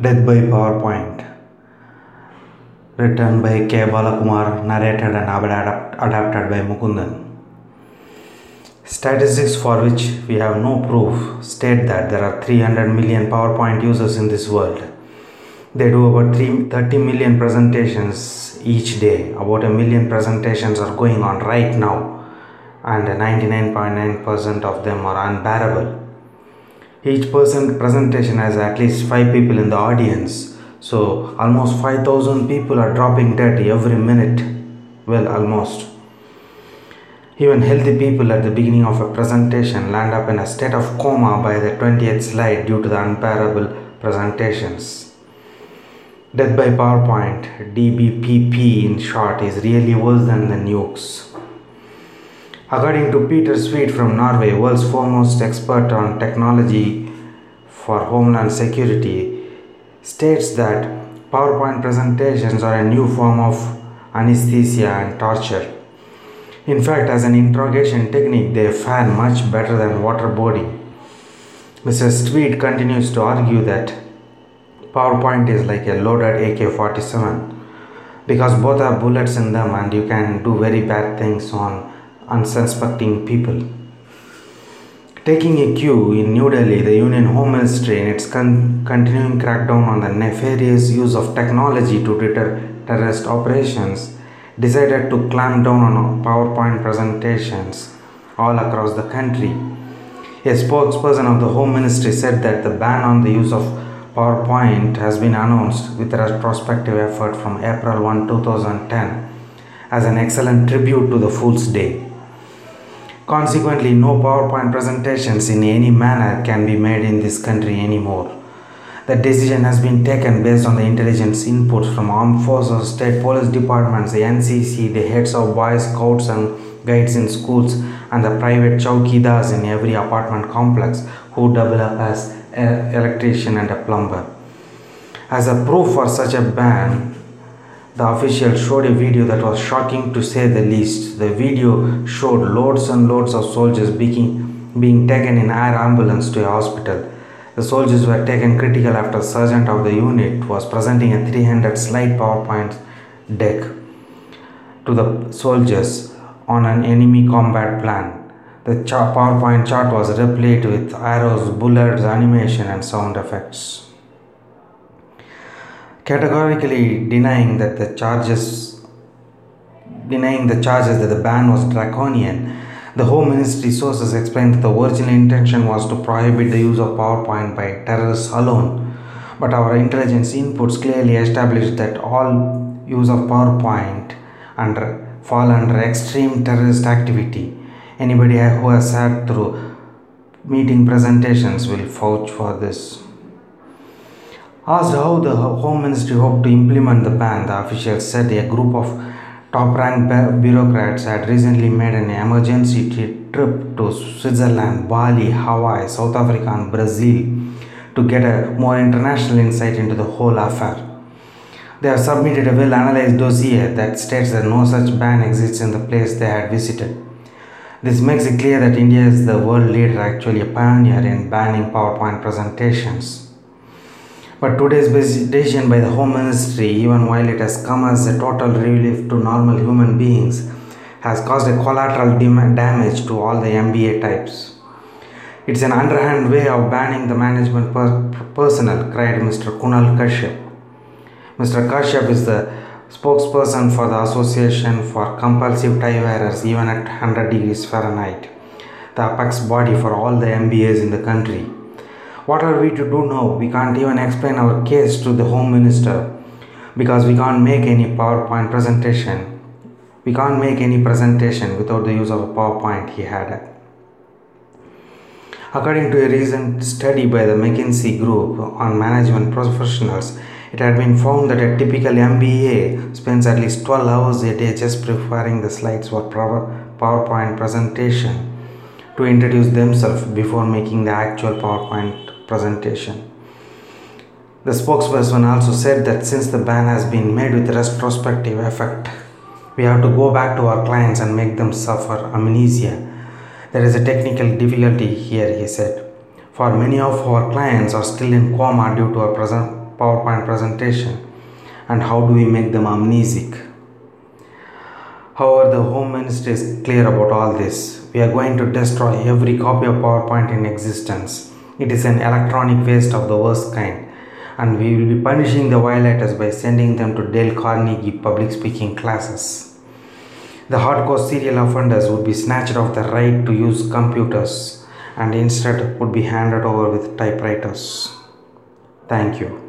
Death by PowerPoint. Written by K. Balakumar, narrated and adapt- adapted by Mukundan. Statistics for which we have no proof state that there are 300 million PowerPoint users in this world. They do about 3, 30 million presentations each day. About a million presentations are going on right now, and 99.9% of them are unbearable. Each person presentation has at least 5 people in the audience, so almost 5000 people are dropping dead every minute. Well, almost. Even healthy people at the beginning of a presentation land up in a state of coma by the 20th slide due to the unbearable presentations. Death by PowerPoint, DBPP in short, is really worse than the nukes. According to Peter Sweet from Norway, world's foremost expert on technology for homeland security, states that PowerPoint presentations are a new form of anesthesia and torture. In fact, as an interrogation technique, they fare much better than waterboarding. Mr. Sweet continues to argue that PowerPoint is like a loaded AK 47 because both have bullets in them and you can do very bad things on unsuspecting people. Taking a cue in New Delhi, the Union Home Ministry, in its con- continuing crackdown on the nefarious use of technology to deter terrorist operations, decided to clamp down on PowerPoint presentations all across the country. A spokesperson of the Home Ministry said that the ban on the use of PowerPoint has been announced with a retrospective effort from April 1, 2010 as an excellent tribute to the Fool's Day. Consequently, no PowerPoint presentations in any manner can be made in this country anymore. The decision has been taken based on the intelligence inputs from armed forces, state police departments, the NCC, the heads of Boy Scouts and guides in schools, and the private chowkidas in every apartment complex who double up as an electrician and a plumber. As a proof for such a ban, the official showed a video that was shocking to say the least. The video showed loads and loads of soldiers being, being taken in air ambulance to a hospital. The soldiers were taken critical after sergeant of the unit was presenting a 300 slide PowerPoint deck to the soldiers on an enemy combat plan. The PowerPoint chart was replete with arrows, bullets, animation, and sound effects categorically denying that the charges denying the charges that the ban was draconian the home ministry sources explained that the original intention was to prohibit the use of powerpoint by terrorists alone. But our intelligence inputs clearly established that all use of powerpoint under fall under extreme terrorist activity. Anybody who has sat through meeting presentations will vouch for this Asked how the Home Ministry hoped to implement the ban, the official said a group of top ranked bureaucrats had recently made an emergency trip to Switzerland, Bali, Hawaii, South Africa, and Brazil to get a more international insight into the whole affair. They have submitted a well analyzed dossier that states that no such ban exists in the place they had visited. This makes it clear that India is the world leader, actually a pioneer in banning PowerPoint presentations. But today's decision by the Home Ministry, even while it has come as a total relief to normal human beings, has caused a collateral damage to all the MBA types. It's an underhand way of banning the management per- personnel, cried Mr. Kunal Kashyap. Mr. Kashyap is the spokesperson for the Association for Compulsive Tie Wearers, even at 100 degrees Fahrenheit, the apex body for all the MBAs in the country. What are we to do now? We can't even explain our case to the Home Minister because we can't make any PowerPoint presentation. We can't make any presentation without the use of a PowerPoint, he had. According to a recent study by the McKinsey Group on management professionals, it had been found that a typical MBA spends at least 12 hours a day just preparing the slides for PowerPoint presentation to introduce themselves before making the actual PowerPoint presentation. The spokesperson also said that since the ban has been made with retrospective effect, we have to go back to our clients and make them suffer amnesia. There is a technical difficulty here, he said. For many of our clients are still in coma due to a present PowerPoint presentation and how do we make them amnesic. However, the Home Ministry is clear about all this. We are going to destroy every copy of PowerPoint in existence. It is an electronic waste of the worst kind, and we will be punishing the violators by sending them to Dale Carnegie public speaking classes. The hardcore serial offenders would be snatched of the right to use computers and instead would be handed over with typewriters. Thank you.